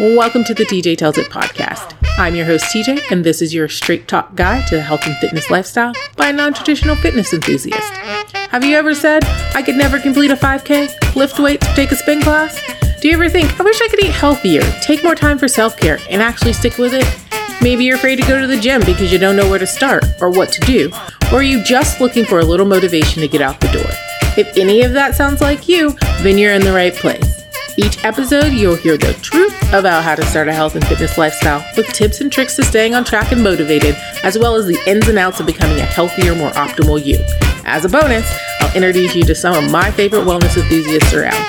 Welcome to the TJ Tells It podcast. I'm your host, TJ, and this is your straight talk guide to the health and fitness lifestyle by a non traditional fitness enthusiast. Have you ever said, I could never complete a 5K, lift weights, take a spin class? Do you ever think, I wish I could eat healthier, take more time for self care, and actually stick with it? Maybe you're afraid to go to the gym because you don't know where to start or what to do, or are you just looking for a little motivation to get out the door? If any of that sounds like you, then you're in the right place. Each episode, you'll hear the truth about how to start a health and fitness lifestyle with tips and tricks to staying on track and motivated, as well as the ins and outs of becoming a healthier, more optimal you. As a bonus, I'll introduce you to some of my favorite wellness enthusiasts around.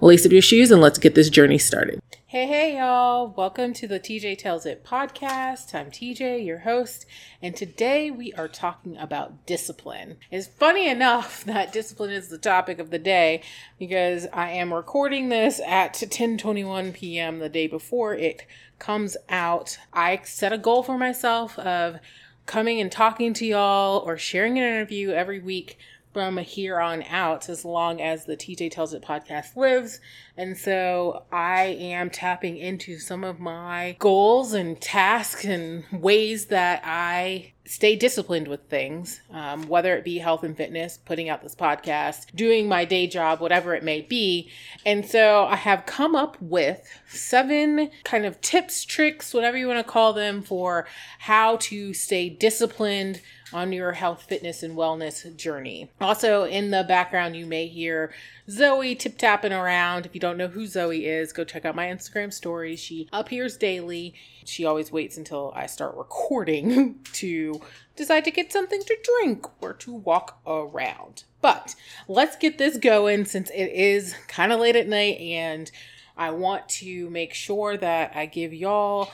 Lace up your shoes and let's get this journey started. Hey, hey, y'all. Welcome to the TJ Tells It podcast. I'm TJ, your host, and today we are talking about discipline. It's funny enough that discipline is the topic of the day because I am recording this at 10:21 p.m. the day before it comes out. I set a goal for myself of coming and talking to y'all or sharing an interview every week from here on out as long as the TJ Tells It podcast lives. And so I am tapping into some of my goals and tasks and ways that I stay disciplined with things, um, whether it be health and fitness, putting out this podcast, doing my day job, whatever it may be. And so I have come up with seven kind of tips, tricks, whatever you want to call them, for how to stay disciplined on your health, fitness, and wellness journey. Also, in the background, you may hear Zoe tip tapping around. If you don't know who Zoe is, go check out my Instagram stories. She appears daily. She always waits until I start recording to decide to get something to drink or to walk around. But let's get this going since it is kind of late at night and I want to make sure that I give y'all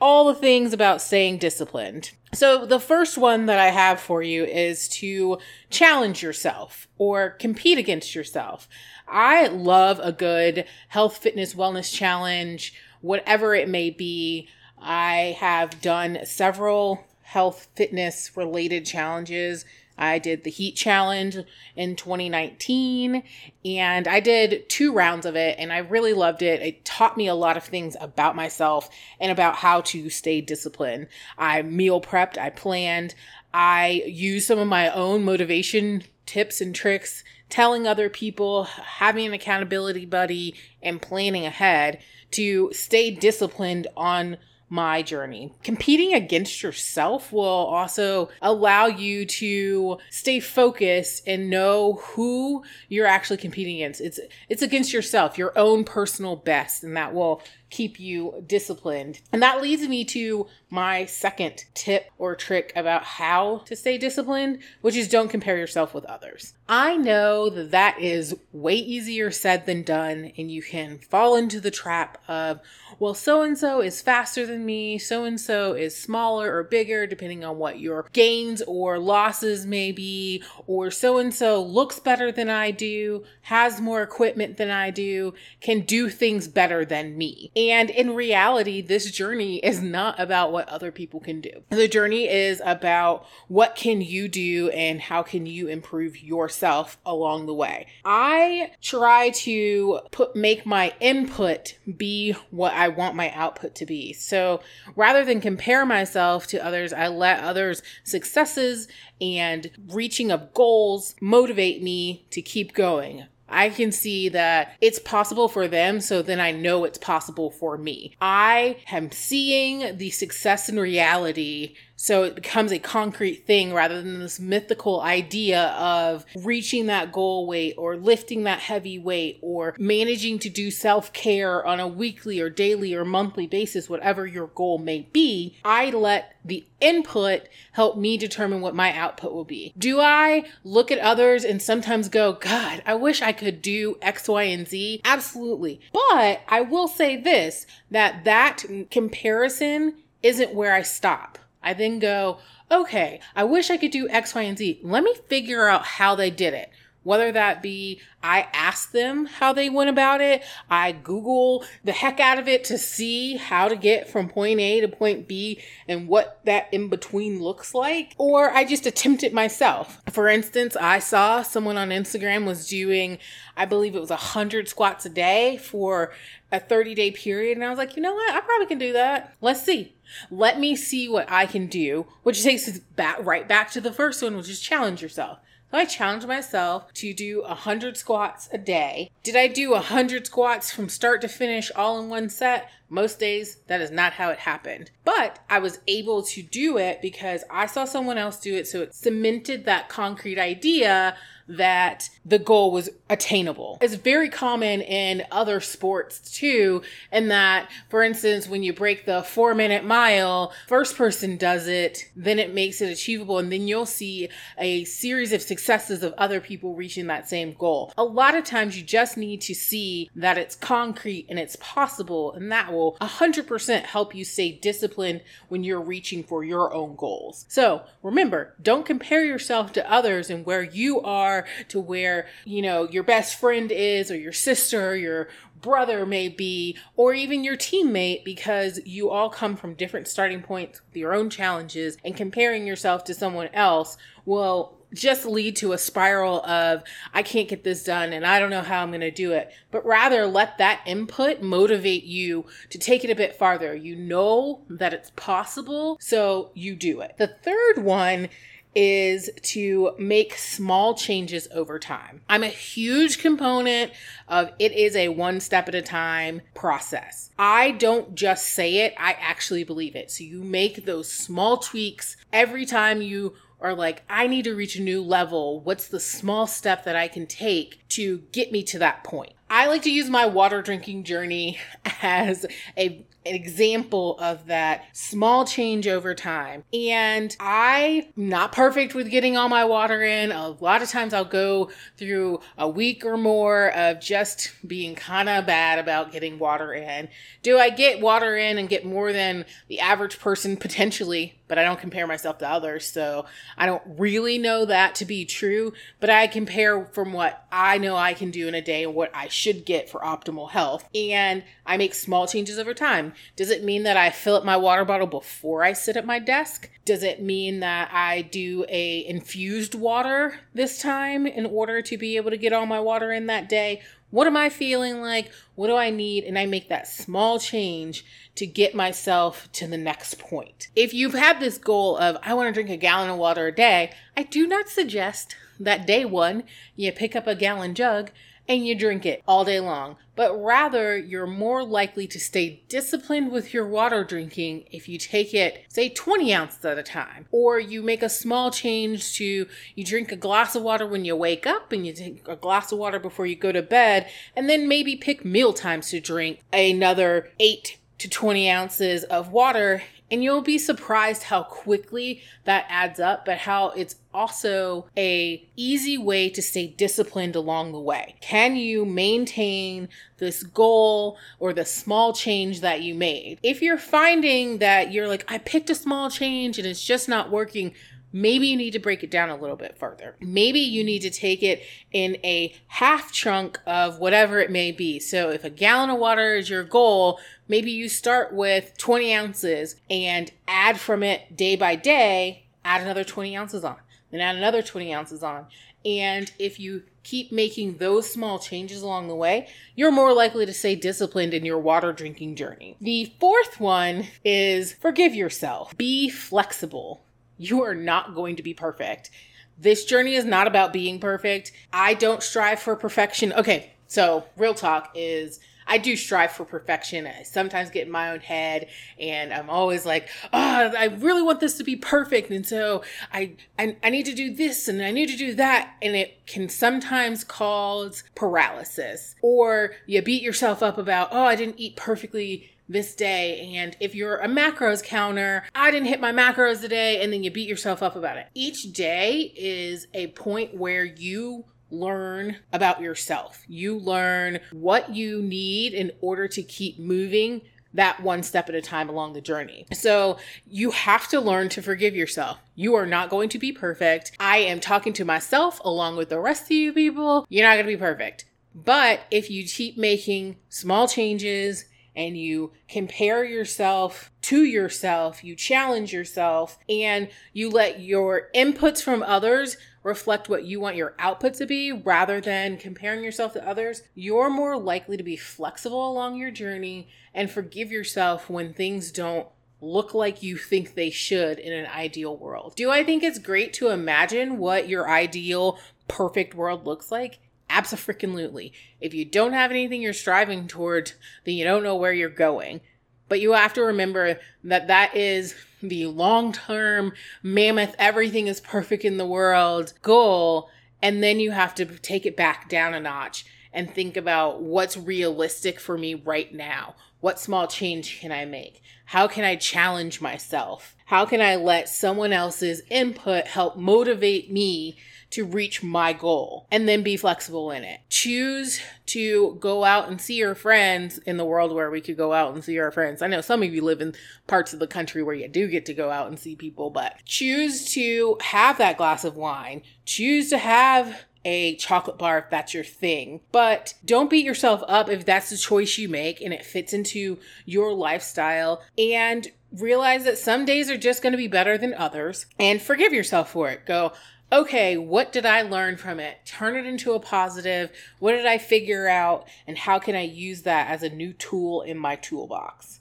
all the things about staying disciplined. So, the first one that I have for you is to challenge yourself or compete against yourself. I love a good health, fitness, wellness challenge, whatever it may be. I have done several health, fitness related challenges I did the heat challenge in 2019 and I did two rounds of it and I really loved it. It taught me a lot of things about myself and about how to stay disciplined. I meal prepped, I planned, I used some of my own motivation tips and tricks, telling other people, having an accountability buddy, and planning ahead to stay disciplined on my journey. Competing against yourself will also allow you to stay focused and know who you're actually competing against. It's it's against yourself, your own personal best, and that will keep you disciplined. And that leads me to my second tip or trick about how to stay disciplined, which is don't compare yourself with others. I know that that is way easier said than done, and you can fall into the trap of, well, so and so is faster than me, so and so is smaller or bigger, depending on what your gains or losses may be, or so and so looks better than I do, has more equipment than I do, can do things better than me. And in reality, this journey is not about what other people can do. The journey is about what can you do and how can you improve yourself along the way. I try to put make my input be what I want my output to be. So rather than compare myself to others, I let others' successes and reaching of goals motivate me to keep going. I can see that it's possible for them, so then I know it's possible for me. I am seeing the success in reality so it becomes a concrete thing rather than this mythical idea of reaching that goal weight or lifting that heavy weight or managing to do self care on a weekly or daily or monthly basis, whatever your goal may be. I let the input help me determine what my output will be. Do I look at others and sometimes go, God, I wish I could do X, Y, and Z? Absolutely. But I will say this that that comparison isn't where I stop. I then go, okay, I wish I could do X, Y, and Z. Let me figure out how they did it. Whether that be I ask them how they went about it, I Google the heck out of it to see how to get from point A to point B and what that in between looks like, or I just attempt it myself. For instance, I saw someone on Instagram was doing, I believe it was 100 squats a day for a 30 day period, and I was like, you know what? I probably can do that. Let's see. Let me see what I can do, which takes us back right back to the first one, which is challenge yourself. So I challenged myself to do 100 squats a day. Did I do 100 squats from start to finish all in one set? Most days, that is not how it happened. But I was able to do it because I saw someone else do it. So it cemented that concrete idea that the goal was attainable. It's very common in other sports too, in that, for instance, when you break the four minute mile, first person does it, then it makes it achievable, and then you'll see a series of successes of other people reaching that same goal. A lot of times you just need to see that it's concrete and it's possible, and that will 100% help you stay disciplined when you're reaching for your own goals. So remember, don't compare yourself to others and where you are to where, you know, your best friend is or your sister, or your brother may be, or even your teammate, because you all come from different starting points with your own challenges, and comparing yourself to someone else will just lead to a spiral of, I can't get this done and I don't know how I'm going to do it. But rather let that input motivate you to take it a bit farther. You know that it's possible, so you do it. The third one is to make small changes over time. I'm a huge component of it is a one step at a time process. I don't just say it, I actually believe it. So you make those small tweaks every time you are like, I need to reach a new level. What's the small step that I can take to get me to that point? I like to use my water drinking journey as a an example of that small change over time. And I'm not perfect with getting all my water in. A lot of times I'll go through a week or more of just being kind of bad about getting water in. Do I get water in and get more than the average person potentially? But I don't compare myself to others, so I don't really know that to be true. But I compare from what I know I can do in a day and what I should get for optimal health. And I make small changes over time. Does it mean that I fill up my water bottle before I sit at my desk? Does it mean that I do a infused water this time in order to be able to get all my water in that day? What am I feeling like? What do I need? And I make that small change to get myself to the next point. If you've had this goal of, I want to drink a gallon of water a day, I do not suggest that day one you pick up a gallon jug and you drink it all day long, but rather you're more likely to stay disciplined with your water drinking if you take it, say, 20 ounces at a time, or you make a small change to you drink a glass of water when you wake up and you take a glass of water before you go to bed, and then maybe pick meal times to drink another 8 to 20 ounces of water and you'll be surprised how quickly that adds up but how it's also a easy way to stay disciplined along the way. Can you maintain this goal or the small change that you made? If you're finding that you're like i picked a small change and it's just not working Maybe you need to break it down a little bit further. Maybe you need to take it in a half chunk of whatever it may be. So if a gallon of water is your goal, maybe you start with 20 ounces and add from it day by day, add another 20 ounces on, then add another 20 ounces on. And if you keep making those small changes along the way, you're more likely to stay disciplined in your water drinking journey. The fourth one is forgive yourself. Be flexible. You are not going to be perfect. This journey is not about being perfect. I don't strive for perfection. Okay, so real talk is I do strive for perfection. I sometimes get in my own head and I'm always like, oh, I really want this to be perfect. And so I, I, I need to do this and I need to do that. And it can sometimes cause paralysis or you beat yourself up about, oh, I didn't eat perfectly this day. And if you're a macros counter, I didn't hit my macros today, and then you beat yourself up about it. Each day is a point where you learn about yourself. You learn what you need in order to keep moving that one step at a time along the journey. So you have to learn to forgive yourself. You are not going to be perfect. I am talking to myself along with the rest of you people. You're not going to be perfect. But if you keep making small changes and you compare yourself to yourself, you challenge yourself, and you let your inputs from others reflect what you want your output to be rather than comparing yourself to others, you're more likely to be flexible along your journey and forgive yourself when things don't look like you think they should in an ideal world. Do I think it's great to imagine what your ideal perfect world looks like? Absolutely. If you don't have anything you're striving toward, then you don't know where you're going. But you have to remember that that is the long term mammoth, everything is perfect in the world goal. And then you have to take it back down a notch and think about what's realistic for me right now. What small change can I make? How can I challenge myself? How can I let someone else's input help motivate me to reach my goal and then be flexible in it. Choose to go out and see your friends in the world where we could go out and see our friends. I know some of you live in parts of the country where you do get to go out and see people, but choose to have that glass of wine. Choose to have a chocolate bar if that's your thing. But don't beat yourself up if that's the choice you make and it fits into your lifestyle. And realize that some days are just going to be better than others and forgive yourself for it. Go, okay, what did I learn from it? Turn it into a positive. What did I figure out? And how can I use that as a new tool in my toolbox?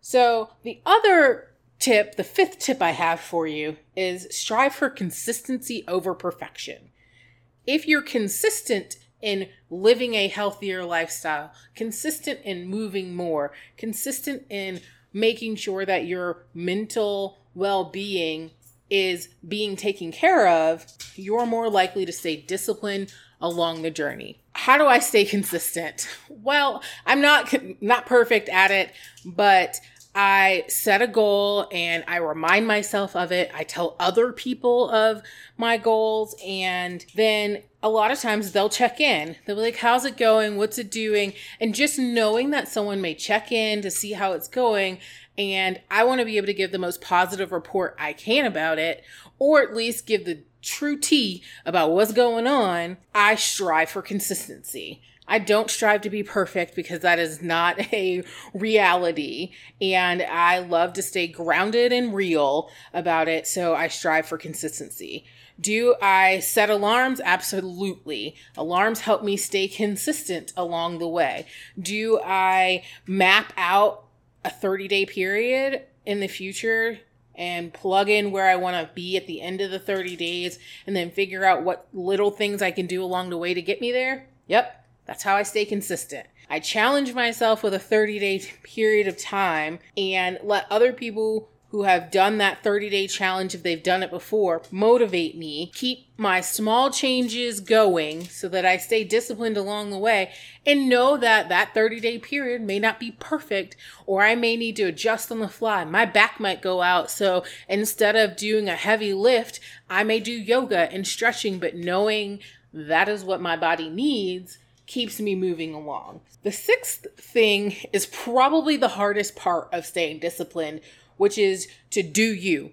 So, the other tip, the fifth tip I have for you is strive for consistency over perfection. If you're consistent in living a healthier lifestyle, consistent in moving more, consistent in making sure that your mental well being is being taken care of, you're more likely to stay disciplined along the journey. How do I stay consistent? Well, I'm not not perfect at it, but I set a goal and I remind myself of it. I tell other people of my goals and then a lot of times they'll check in. They'll be like, How's it going? What's it doing? And just knowing that someone may check in to see how it's going and I want to be able to give the most positive report I can about it, or at least give the true tea about what's going on. I strive for consistency. I don't strive to be perfect because that is not a reality. And I love to stay grounded and real about it. So I strive for consistency. Do I set alarms? Absolutely. Alarms help me stay consistent along the way. Do I map out a 30 day period in the future and plug in where I want to be at the end of the 30 days and then figure out what little things I can do along the way to get me there. Yep, that's how I stay consistent. I challenge myself with a 30 day period of time and let other people who have done that 30 day challenge, if they've done it before, motivate me, keep my small changes going so that I stay disciplined along the way and know that that 30 day period may not be perfect or I may need to adjust on the fly. My back might go out. So instead of doing a heavy lift, I may do yoga and stretching, but knowing that is what my body needs keeps me moving along. The sixth thing is probably the hardest part of staying disciplined, which is to do you.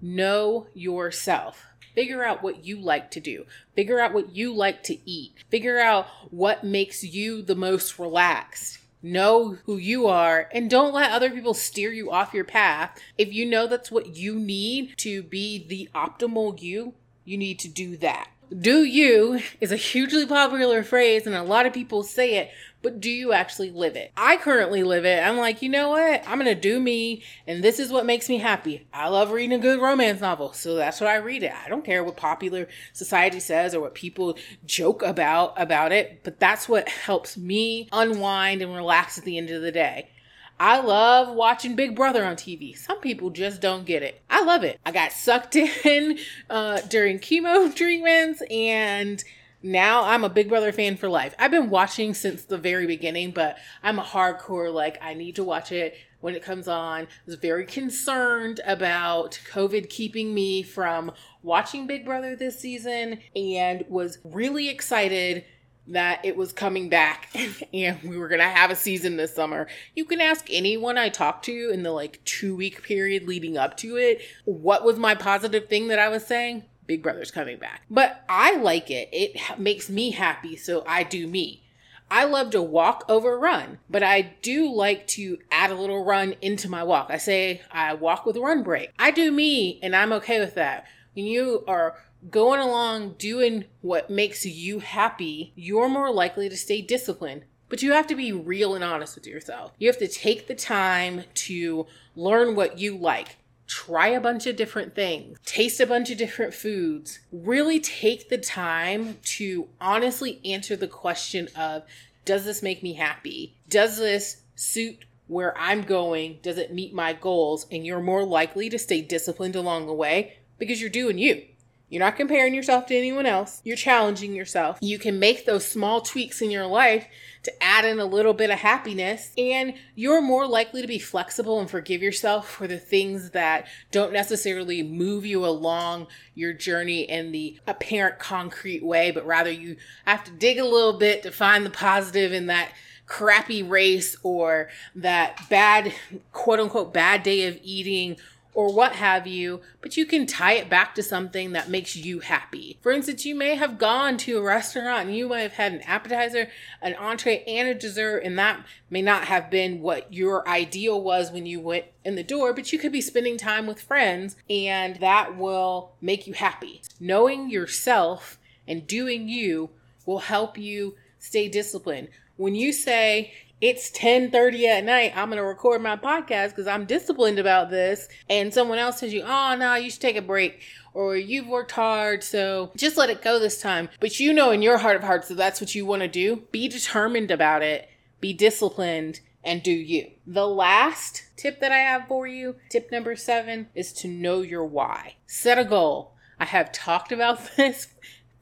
Know yourself. Figure out what you like to do. Figure out what you like to eat. Figure out what makes you the most relaxed. Know who you are and don't let other people steer you off your path. If you know that's what you need to be the optimal you, you need to do that. Do you is a hugely popular phrase and a lot of people say it, but do you actually live it? I currently live it. I'm like, you know what? I'm going to do me, and this is what makes me happy. I love reading a good romance novel, so that's what I read it. I don't care what popular society says or what people joke about about it, but that's what helps me unwind and relax at the end of the day. I love watching Big Brother on TV. Some people just don't get it. I love it. I got sucked in uh, during chemo treatments and now I'm a Big Brother fan for life. I've been watching since the very beginning, but I'm a hardcore, like, I need to watch it when it comes on. I was very concerned about COVID keeping me from watching Big Brother this season and was really excited that it was coming back and we were going to have a season this summer. You can ask anyone I talked to in the like two week period leading up to it what was my positive thing that I was saying. Big Brother's coming back. But I like it. It makes me happy, so I do me. I love to walk over run, but I do like to add a little run into my walk. I say I walk with a run break. I do me, and I'm okay with that. When you are going along doing what makes you happy, you're more likely to stay disciplined. But you have to be real and honest with yourself. You have to take the time to learn what you like try a bunch of different things, taste a bunch of different foods, really take the time to honestly answer the question of does this make me happy? Does this suit where I'm going? Does it meet my goals? And you're more likely to stay disciplined along the way because you're doing you. You're not comparing yourself to anyone else. You're challenging yourself. You can make those small tweaks in your life to add in a little bit of happiness, and you're more likely to be flexible and forgive yourself for the things that don't necessarily move you along your journey in the apparent concrete way, but rather you have to dig a little bit to find the positive in that crappy race or that bad, quote unquote, bad day of eating or what have you, but you can tie it back to something that makes you happy. For instance, you may have gone to a restaurant and you might have had an appetizer, an entree, and a dessert, and that may not have been what your ideal was when you went in the door, but you could be spending time with friends and that will make you happy. Knowing yourself and doing you will help you stay disciplined. When you say, it's 10:30 at night. I'm going to record my podcast because I'm disciplined about this. And someone else tells you, "Oh, no, you should take a break." Or you've worked hard, so just let it go this time. But you know in your heart of hearts that that's what you want to do. Be determined about it. Be disciplined and do you. The last tip that I have for you, tip number seven, is to know your why. Set a goal. I have talked about this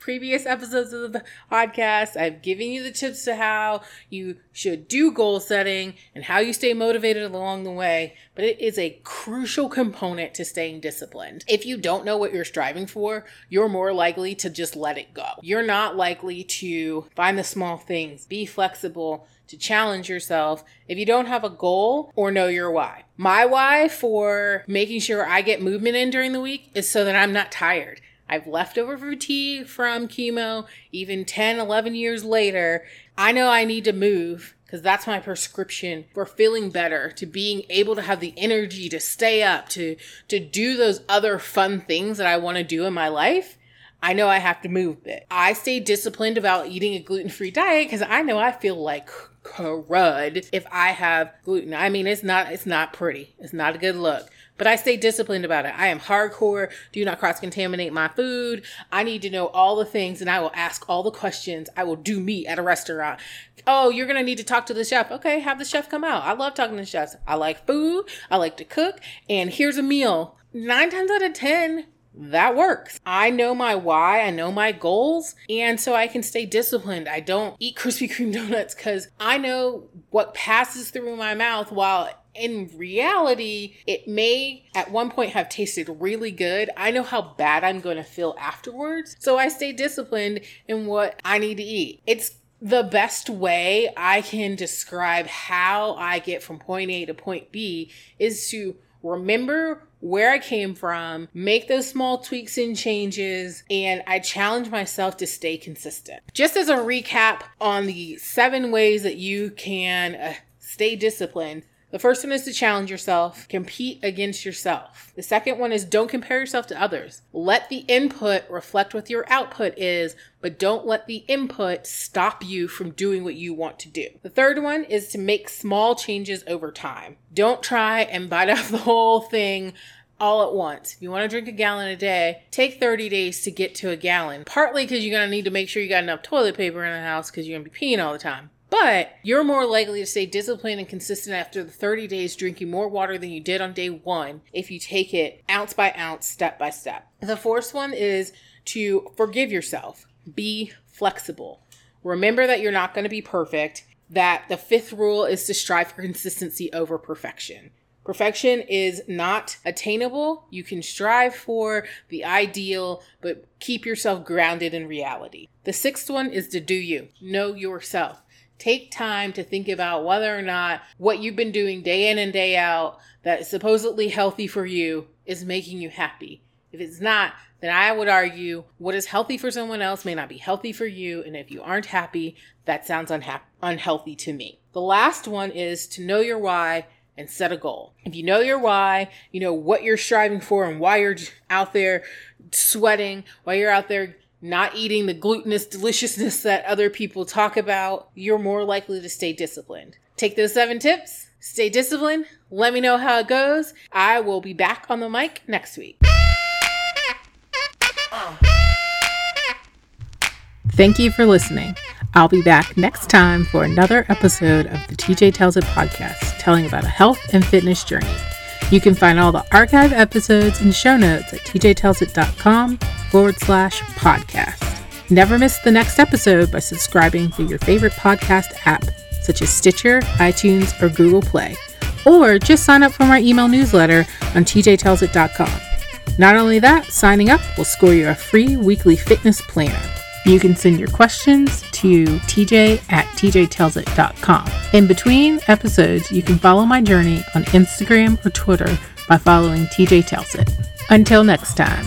previous episodes of the podcast. I've given you the tips to how you should do goal setting and how you stay motivated along the way, but it is a crucial component to staying disciplined. If you don't know what you're striving for, you're more likely to just let it go. You're not likely to find the small things, be flexible, to challenge yourself if you don't have a goal or know your why. My why for making sure I get movement in during the week is so that I'm not tired. I've leftover fatigue from chemo, even 10, 11 years later. I know I need to move because that's my prescription for feeling better, to being able to have the energy to stay up, to, to do those other fun things that I want to do in my life. I know I have to move a bit. I stay disciplined about eating a gluten free diet because I know I feel like crud if I have gluten. I mean, it's not, it's not pretty. It's not a good look but I stay disciplined about it. I am hardcore. Do not cross contaminate my food. I need to know all the things and I will ask all the questions. I will do meat at a restaurant. Oh, you're going to need to talk to the chef. Okay, have the chef come out. I love talking to chefs. I like food. I like to cook. And here's a meal. Nine times out of 10, that works. I know my why, I know my goals, and so I can stay disciplined. I don't eat Krispy Kreme donuts because I know what passes through my mouth while in reality, it may at one point have tasted really good. I know how bad I'm going to feel afterwards. So I stay disciplined in what I need to eat. It's the best way I can describe how I get from point A to point B is to remember where I came from, make those small tweaks and changes, and I challenge myself to stay consistent. Just as a recap on the seven ways that you can uh, stay disciplined, the first one is to challenge yourself, compete against yourself. The second one is don't compare yourself to others. Let the input reflect what your output is, but don't let the input stop you from doing what you want to do. The third one is to make small changes over time. Don't try and bite off the whole thing all at once. If you want to drink a gallon a day, take 30 days to get to a gallon. Partly because you're going to need to make sure you got enough toilet paper in the house because you're going to be peeing all the time. But you're more likely to stay disciplined and consistent after the 30 days drinking more water than you did on day one if you take it ounce by ounce, step by step. The fourth one is to forgive yourself, be flexible. Remember that you're not going to be perfect, that the fifth rule is to strive for consistency over perfection. Perfection is not attainable. You can strive for the ideal, but keep yourself grounded in reality. The sixth one is to do you. Know yourself. Take time to think about whether or not what you've been doing day in and day out that is supposedly healthy for you is making you happy. If it's not, then I would argue what is healthy for someone else may not be healthy for you. And if you aren't happy, that sounds unha- unhealthy to me. The last one is to know your why and set a goal. If you know your why, you know what you're striving for and why you're out there sweating, why you're out there not eating the glutinous deliciousness that other people talk about, you're more likely to stay disciplined. Take those seven tips, stay disciplined, let me know how it goes. I will be back on the mic next week. Thank you for listening. I'll be back next time for another episode of the TJ Tells It podcast, telling about a health and fitness journey. You can find all the archive episodes and show notes at tjtellsit.com forward slash podcast. Never miss the next episode by subscribing to your favorite podcast app, such as Stitcher, iTunes, or Google Play. Or just sign up for my email newsletter on tjtellsit.com. Not only that, signing up will score you a free weekly fitness planner. You can send your questions to tj at tjtellsit.com. In between episodes, you can follow my journey on Instagram or Twitter by following TJ Tells It. Until next time.